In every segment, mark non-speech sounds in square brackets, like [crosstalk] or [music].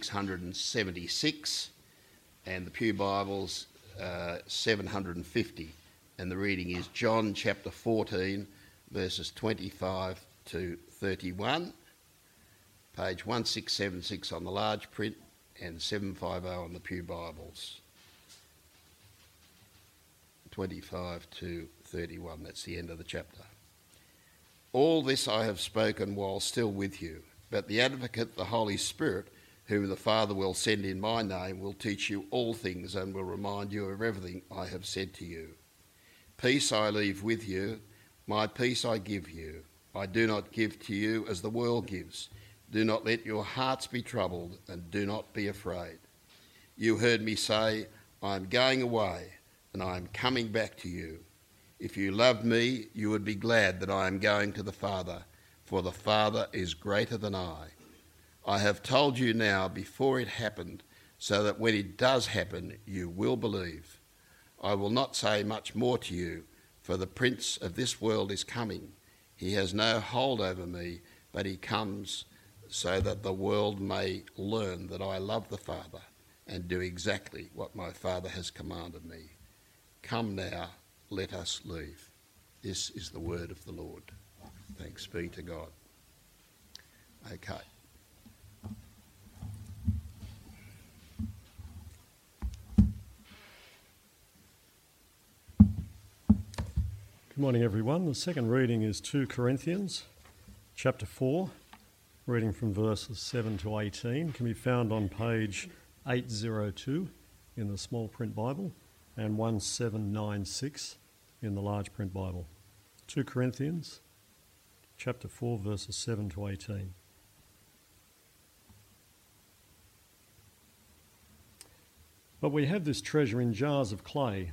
1676, and the Pew Bibles uh, 750. And the reading is John chapter 14, verses 25 to 31, page 1676 on the large print, and 750 on the Pew Bibles. 25 to 31, that's the end of the chapter. All this I have spoken while still with you, but the Advocate, the Holy Spirit, whom the Father will send in my name, will teach you all things and will remind you of everything I have said to you. Peace I leave with you, my peace I give you. I do not give to you as the world gives. Do not let your hearts be troubled, and do not be afraid. You heard me say, I am going away, and I am coming back to you. If you loved me, you would be glad that I am going to the Father, for the Father is greater than I. I have told you now before it happened, so that when it does happen, you will believe. I will not say much more to you, for the Prince of this world is coming. He has no hold over me, but he comes so that the world may learn that I love the Father and do exactly what my Father has commanded me. Come now, let us leave. This is the word of the Lord. Thanks be to God. Okay. Good morning, everyone. The second reading is 2 Corinthians chapter 4 reading from verses 7 to 18, can be found on page 802 in the small print Bible and 1796 in the large print Bible. 2 Corinthians chapter 4 verses 7 to 18. But we have this treasure in jars of clay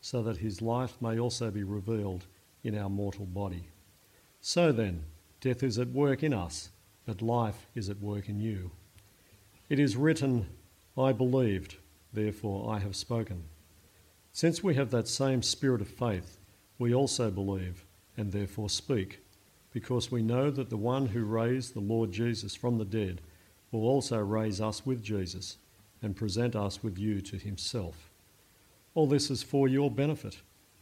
so that his life may also be revealed in our mortal body. So then, Death is at work in us, but life is at work in you. It is written, I believed, therefore I have spoken. Since we have that same spirit of faith, we also believe and therefore speak, because we know that the one who raised the Lord Jesus from the dead will also raise us with Jesus and present us with you to himself. All this is for your benefit,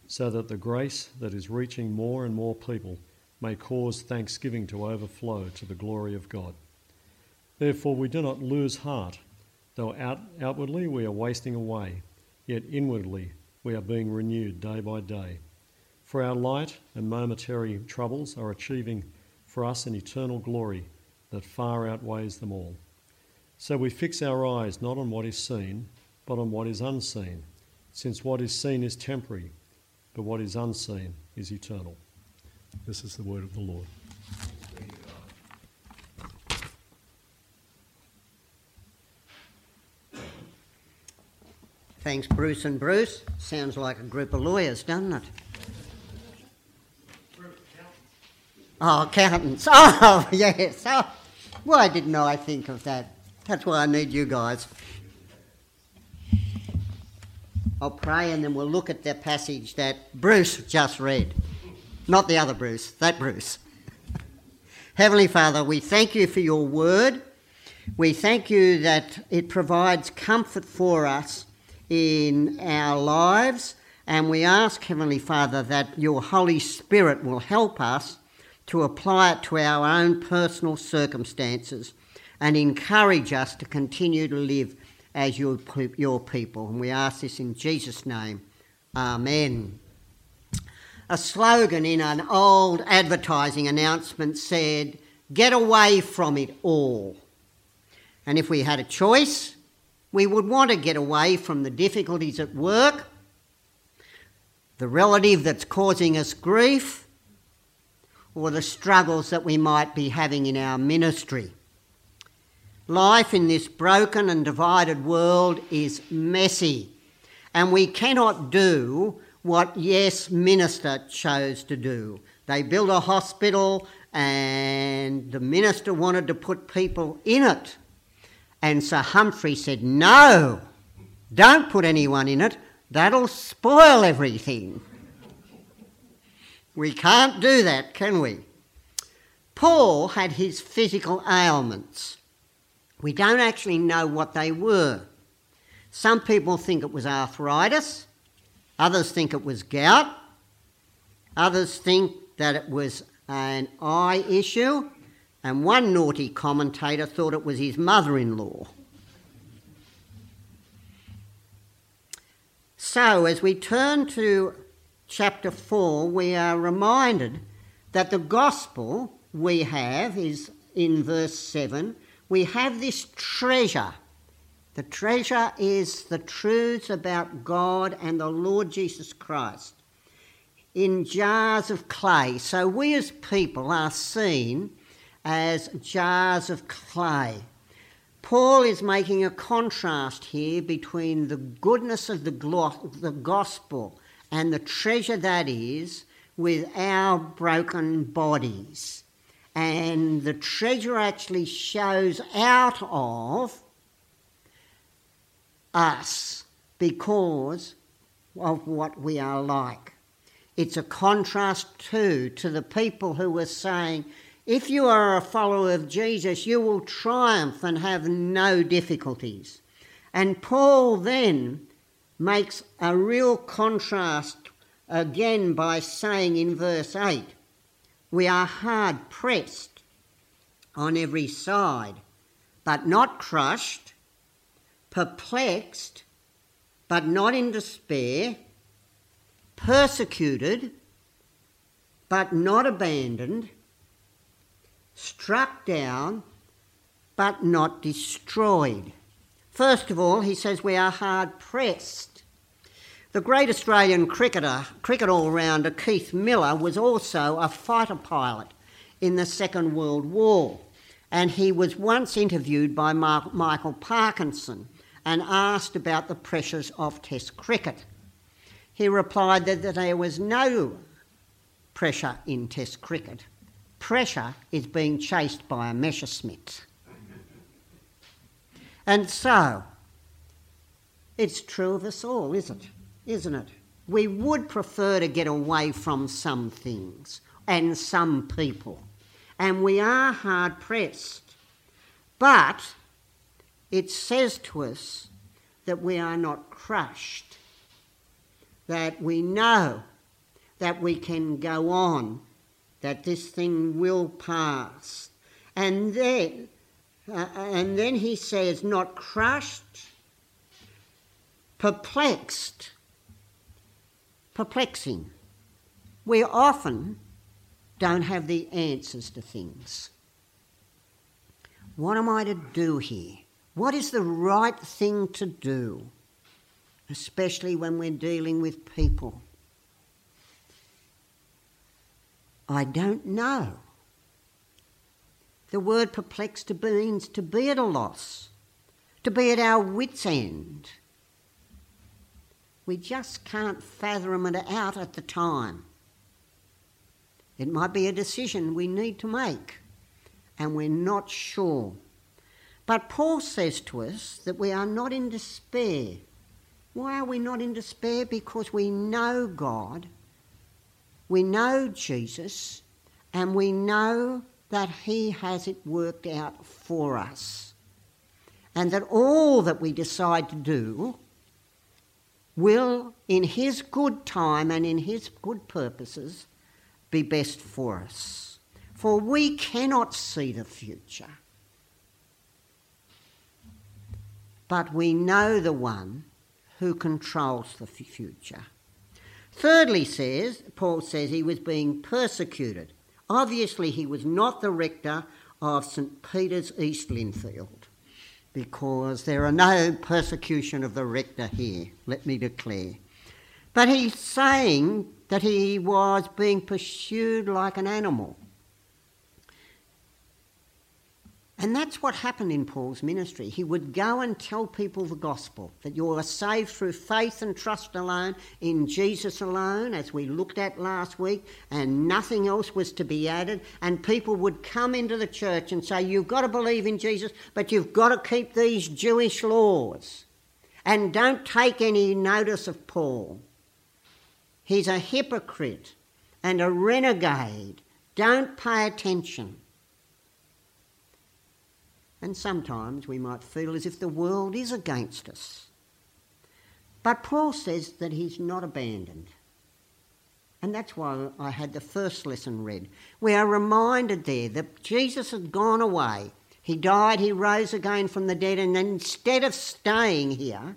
so that the grace that is reaching more and more people may cause thanksgiving to overflow to the glory of God. Therefore, we do not lose heart, though out, outwardly we are wasting away, yet inwardly we are being renewed day by day. For our light and momentary troubles are achieving for us an eternal glory that far outweighs them all. So we fix our eyes not on what is seen, but on what is unseen, since what is seen is temporary, but what is unseen is eternal. This is the word of the Lord. Thanks, Bruce and Bruce. Sounds like a group of lawyers, doesn't it? Oh, accountants. [laughs] Oh, yes. Oh, why didn't I think of that? That's why I need you guys. I'll pray and then we'll look at the passage that Bruce just read. Not the other Bruce, that Bruce. [laughs] Heavenly Father, we thank you for your word. We thank you that it provides comfort for us in our lives. And we ask, Heavenly Father, that your Holy Spirit will help us to apply it to our own personal circumstances and encourage us to continue to live as your, your people. And we ask this in Jesus' name. Amen a slogan in an old advertising announcement said, Get away from it all. And if we had a choice, we would want to get away from the difficulties at work, the relative that's causing us grief, or the struggles that we might be having in our ministry. Life in this broken and divided world is messy, and we cannot do what Yes Minister chose to do. They built a hospital, and the minister wanted to put people in it. And Sir Humphrey said, No, don't put anyone in it, that'll spoil everything. We can't do that, can we? Paul had his physical ailments. We don't actually know what they were. Some people think it was arthritis, others think it was gout, others think that it was an eye issue, and one naughty commentator thought it was his mother in law. So, as we turn to chapter 4, we are reminded that the gospel we have is in verse 7 we have this treasure. The treasure is the truths about God and the Lord Jesus Christ in jars of clay. So we as people are seen as jars of clay. Paul is making a contrast here between the goodness of the, glo- the gospel and the treasure that is with our broken bodies. And the treasure actually shows out of us because of what we are like. It's a contrast too to the people who were saying, if you are a follower of Jesus, you will triumph and have no difficulties. And Paul then makes a real contrast again by saying in verse 8, we are hard pressed on every side, but not crushed, perplexed, but not in despair, persecuted, but not abandoned, struck down, but not destroyed. First of all, he says we are hard pressed. The great Australian cricketer, cricket all rounder Keith Miller, was also a fighter pilot in the Second World War, and he was once interviewed by Michael Parkinson and asked about the pressures of Test cricket. He replied that, that there was no pressure in Test cricket. Pressure is being chased by a Messerschmitt. And so, it's true of us all, isn't it? Isn't it? We would prefer to get away from some things and some people, and we are hard pressed. But it says to us that we are not crushed, that we know that we can go on, that this thing will pass. And then, uh, and then he says, not crushed, perplexed, perplexing. We often don't have the answers to things. What am I to do here? What is the right thing to do? Especially when we're dealing with people. I don't know. The word perplexed means to be at a loss, to be at our wits' end. We just can't fathom it out at the time. It might be a decision we need to make, and we're not sure. But Paul says to us that we are not in despair. Why are we not in despair? Because we know God we know Jesus and we know that He has it worked out for us. And that all that we decide to do will, in His good time and in His good purposes, be best for us. For we cannot see the future. But we know the one who controls the future. Thirdly, says Paul says he was being persecuted. Obviously, he was not the rector of St Peter's East Lindfield, because there are no persecution of the rector here. Let me declare. But he's saying that he was being pursued like an animal. And that's what happened in Paul's ministry. He would go and tell people the gospel that you are saved through faith and trust alone, in Jesus alone, as we looked at last week, and nothing else was to be added. And people would come into the church and say, You've got to believe in Jesus, but you've got to keep these Jewish laws. And don't take any notice of Paul. He's a hypocrite and a renegade. Don't pay attention. And sometimes we might feel as if the world is against us. But Paul says that he's not abandoned. And that's why I had the first lesson read. We are reminded there that Jesus had gone away. He died, he rose again from the dead, and instead of staying here,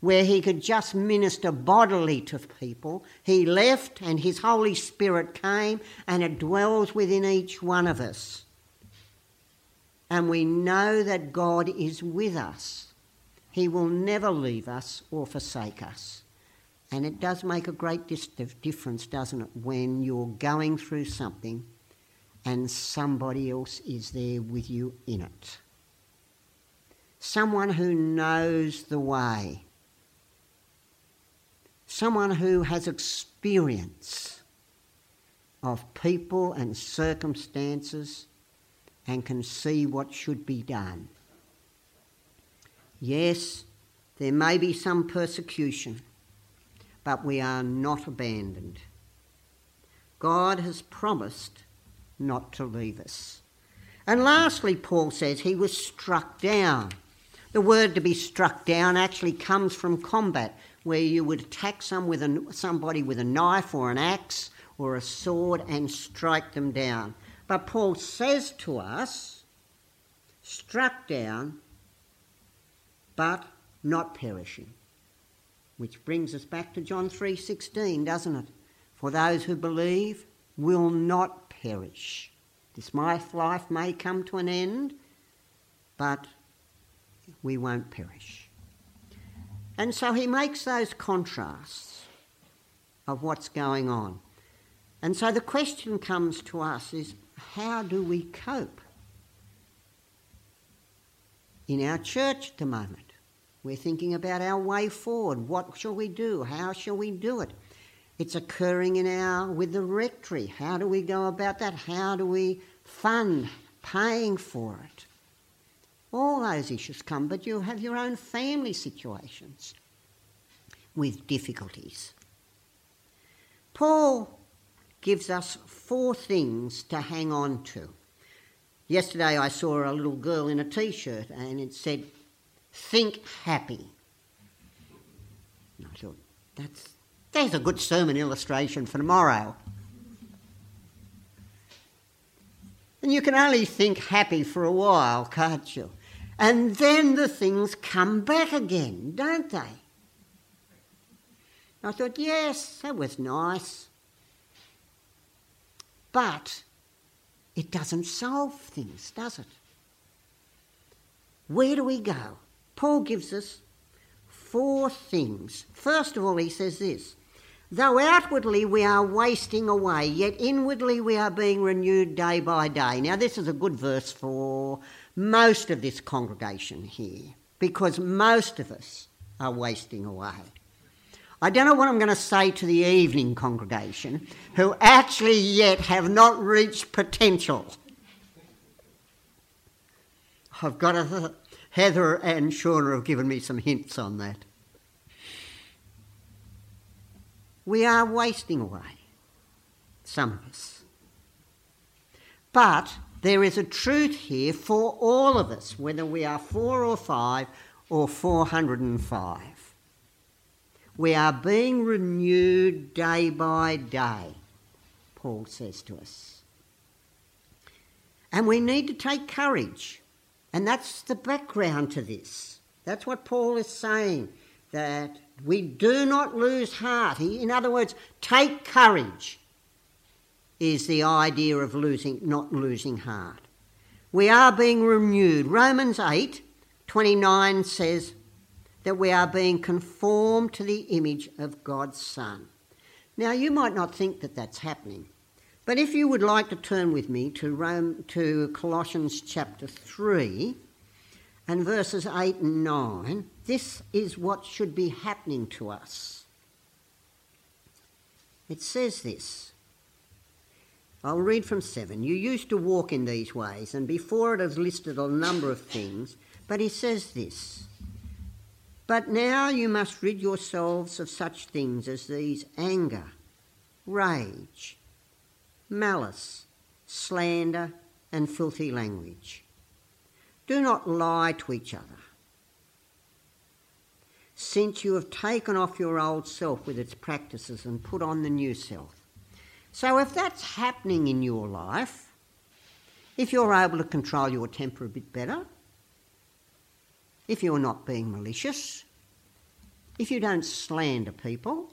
where he could just minister bodily to people, he left and his Holy Spirit came and it dwells within each one of us and we know that God is with us. He will never leave us or forsake us. And it does make a great difference, doesn't it, when you're going through something and somebody else is there with you in it. Someone who knows the way. Someone who has experience of people and circumstances and can see what should be done. Yes, there may be some persecution, but we are not abandoned. God has promised not to leave us. And lastly, Paul says he was struck down. The word to be struck down actually comes from combat, where you would attack some with a, somebody with a knife or an axe or a sword and strike them down. But Paul says to us, struck down, but not perishing. Which brings us back to John 3:16, doesn't it? For those who believe will not perish. This my life may come to an end, but we won't perish. And so he makes those contrasts of what's going on. And so the question comes to us is how do we cope? In our church at the moment, we're thinking about our way forward. What shall we do? How shall we do it? It's occurring in our with the rectory. How do we go about that? How do we fund paying for it? All those issues come, but you have your own family situations with difficulties. Paul gives us four things to hang on to. Yesterday I saw a little girl in a t shirt and it said, Think happy. And I thought, that's, there's a good sermon illustration for tomorrow. And you can only think happy for a while, can't you? And then the things come back again, don't they? I thought, yes, that was nice. But it doesn't solve things, does it? Where do we go? Paul gives us four things. First of all, he says this Though outwardly we are wasting away, yet inwardly we are being renewed day by day. Now, this is a good verse for most of this congregation here, because most of us are wasting away. I don't know what I'm going to say to the evening congregation who actually yet have not reached potential. I've got a, Heather and Shauna have given me some hints on that. We are wasting away, some of us. But there is a truth here for all of us, whether we are four or five or 405. We are being renewed day by day, Paul says to us. And we need to take courage. And that's the background to this. That's what Paul is saying, that we do not lose heart. in other words, take courage is the idea of losing, not losing heart. We are being renewed. Romans 8 29 says, that we are being conformed to the image of God's Son. Now, you might not think that that's happening, But if you would like to turn with me to Rome to Colossians chapter 3 and verses 8 and 9, this is what should be happening to us. It says this. I'll read from 7. You used to walk in these ways, and before it has listed a number of things, but he says this. But now you must rid yourselves of such things as these anger, rage, malice, slander, and filthy language. Do not lie to each other. Since you have taken off your old self with its practices and put on the new self. So, if that's happening in your life, if you're able to control your temper a bit better, if you're not being malicious, if you don't slander people,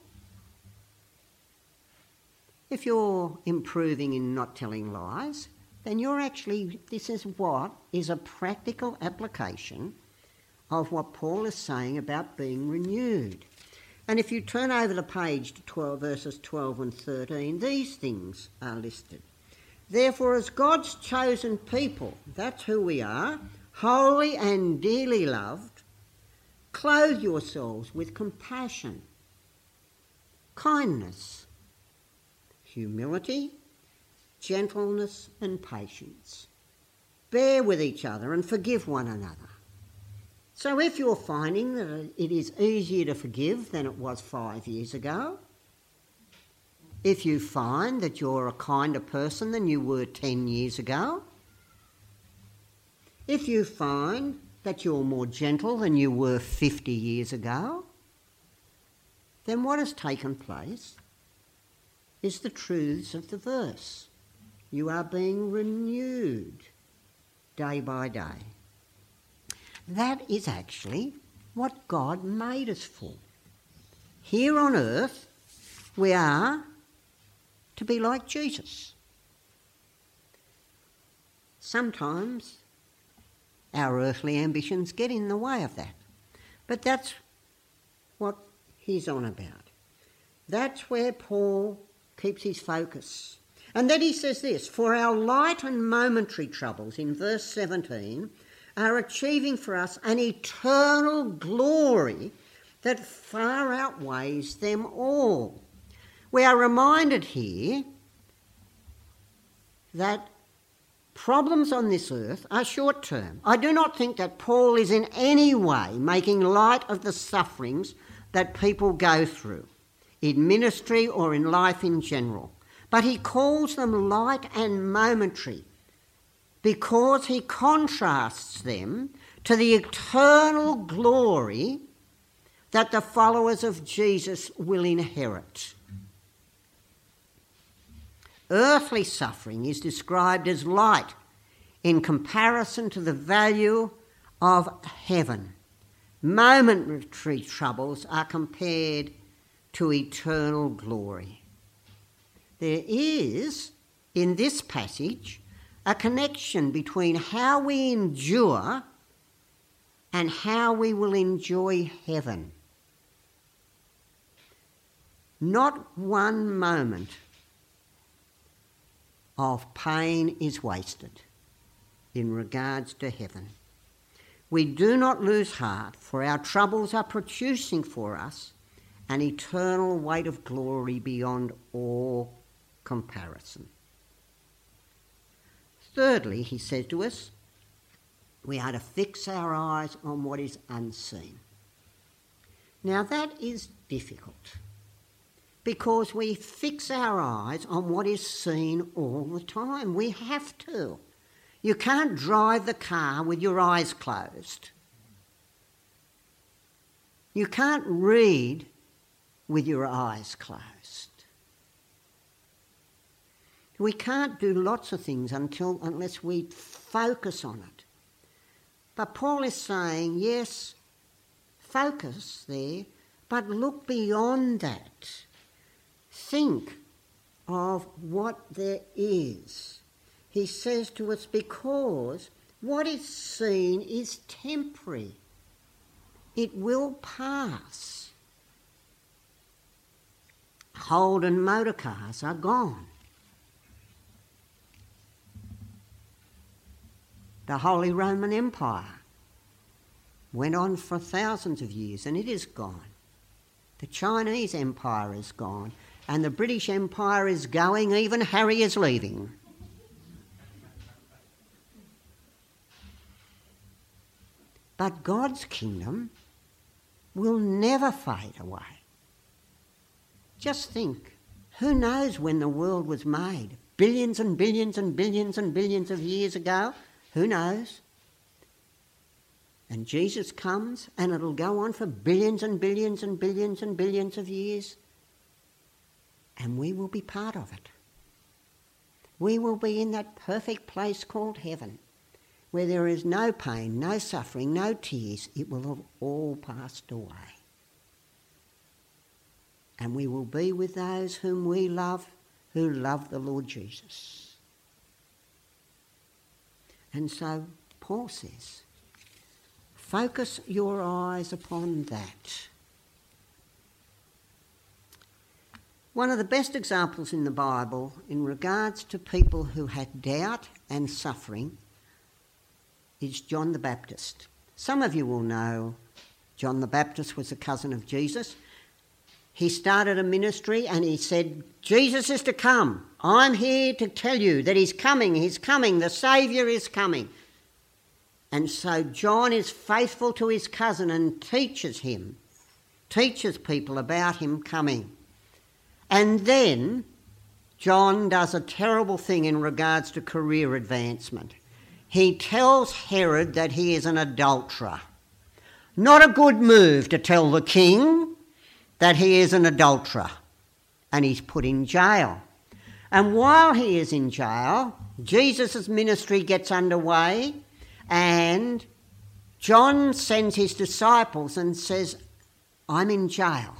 if you're improving in not telling lies, then you're actually, this is what is a practical application of what Paul is saying about being renewed. And if you turn over the page to 12, verses 12 and 13, these things are listed. Therefore, as God's chosen people, that's who we are, holy and dearly loved, clothe yourselves with compassion, kindness, humility, gentleness, and patience. Bear with each other and forgive one another. So, if you're finding that it is easier to forgive than it was five years ago, if you find that you're a kinder person than you were 10 years ago, if you find that you're more gentle than you were 50 years ago, then what has taken place is the truths of the verse. You are being renewed day by day. That is actually what God made us for. Here on earth, we are to be like Jesus. Sometimes our earthly ambitions get in the way of that. But that's what he's on about. That's where Paul keeps his focus. And then he says this For our light and momentary troubles, in verse 17, are achieving for us an eternal glory that far outweighs them all. We are reminded here that problems on this earth are short term. I do not think that Paul is in any way making light of the sufferings that people go through in ministry or in life in general. But he calls them light and momentary because he contrasts them to the eternal glory that the followers of Jesus will inherit. Earthly suffering is described as light in comparison to the value of heaven. Momentary troubles are compared to eternal glory. There is, in this passage, a connection between how we endure and how we will enjoy heaven. Not one moment of pain is wasted in regards to heaven. We do not lose heart, for our troubles are producing for us an eternal weight of glory beyond all comparison. Thirdly, he said to us, we are to fix our eyes on what is unseen. Now, that is difficult because we fix our eyes on what is seen all the time. We have to. You can't drive the car with your eyes closed. You can't read with your eyes closed. We can't do lots of things until unless we focus on it. But Paul is saying, yes, focus there, but look beyond that. Think of what there is. He says to us, because what is seen is temporary, it will pass. Holden motor cars are gone. The Holy Roman Empire went on for thousands of years and it is gone. The Chinese Empire is gone and the British Empire is going, even Harry is leaving. But God's kingdom will never fade away. Just think who knows when the world was made? Billions and billions and billions and billions of years ago? Who knows? And Jesus comes and it'll go on for billions and billions and billions and billions of years. And we will be part of it. We will be in that perfect place called heaven where there is no pain, no suffering, no tears, it will have all passed away. And we will be with those whom we love, who love the Lord Jesus. And so Paul says, focus your eyes upon that. One of the best examples in the Bible in regards to people who had doubt and suffering is John the Baptist. Some of you will know John the Baptist was a cousin of Jesus. He started a ministry and he said, Jesus is to come. I'm here to tell you that he's coming, he's coming, the Saviour is coming. And so John is faithful to his cousin and teaches him, teaches people about him coming. And then John does a terrible thing in regards to career advancement he tells Herod that he is an adulterer. Not a good move to tell the king that he is an adulterer. And he's put in jail. And while he is in jail, Jesus' ministry gets underway, and John sends his disciples and says, I'm in jail.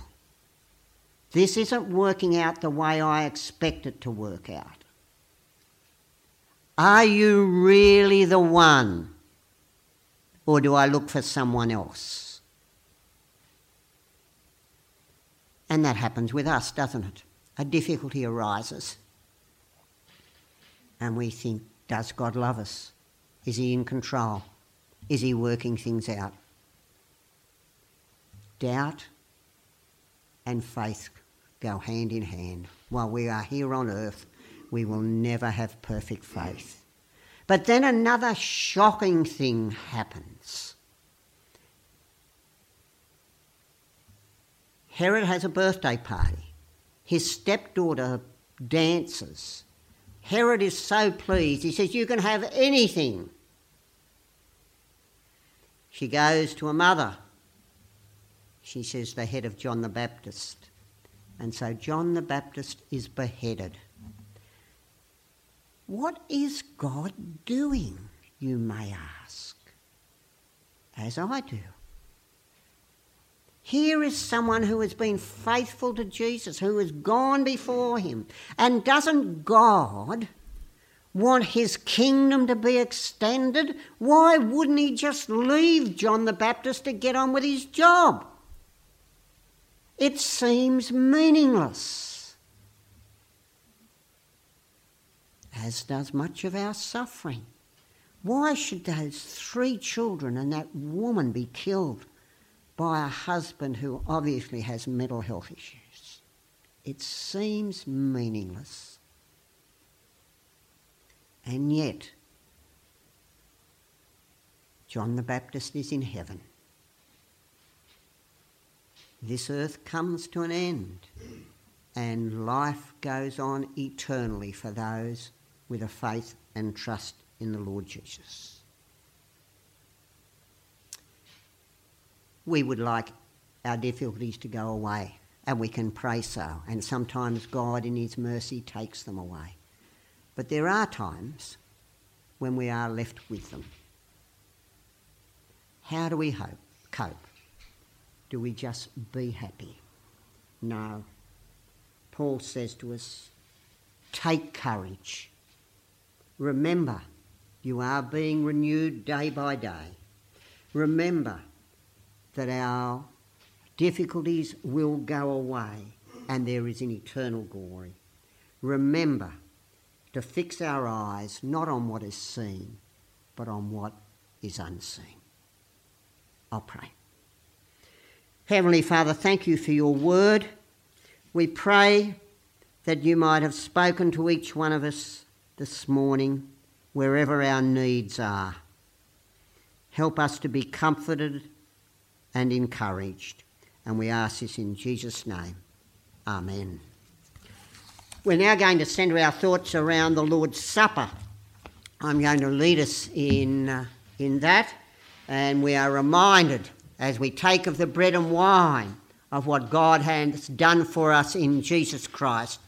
This isn't working out the way I expect it to work out. Are you really the one? Or do I look for someone else? And that happens with us, doesn't it? A difficulty arises. And we think, does God love us? Is He in control? Is He working things out? Doubt and faith go hand in hand. While we are here on earth, we will never have perfect faith. But then another shocking thing happens. Herod has a birthday party. His stepdaughter dances. Herod is so pleased. He says, You can have anything. She goes to a mother. She says, The head of John the Baptist. And so John the Baptist is beheaded. What is God doing, you may ask? As I do. Here is someone who has been faithful to Jesus, who has gone before him. And doesn't God want his kingdom to be extended? Why wouldn't he just leave John the Baptist to get on with his job? It seems meaningless. as does much of our suffering. Why should those three children and that woman be killed by a husband who obviously has mental health issues? It seems meaningless. And yet, John the Baptist is in heaven. This earth comes to an end, and life goes on eternally for those with a faith and trust in the Lord Jesus. We would like our difficulties to go away, and we can pray so, and sometimes God, in His mercy, takes them away. But there are times when we are left with them. How do we hope, cope? Do we just be happy? No. Paul says to us, take courage. Remember, you are being renewed day by day. Remember that our difficulties will go away and there is an eternal glory. Remember to fix our eyes not on what is seen, but on what is unseen. I'll pray. Heavenly Father, thank you for your word. We pray that you might have spoken to each one of us this morning, wherever our needs are. Help us to be comforted and encouraged. And we ask this in Jesus' name. Amen. We're now going to centre our thoughts around the Lord's Supper. I'm going to lead us in, uh, in that, and we are reminded as we take of the bread and wine of what God has done for us in Jesus Christ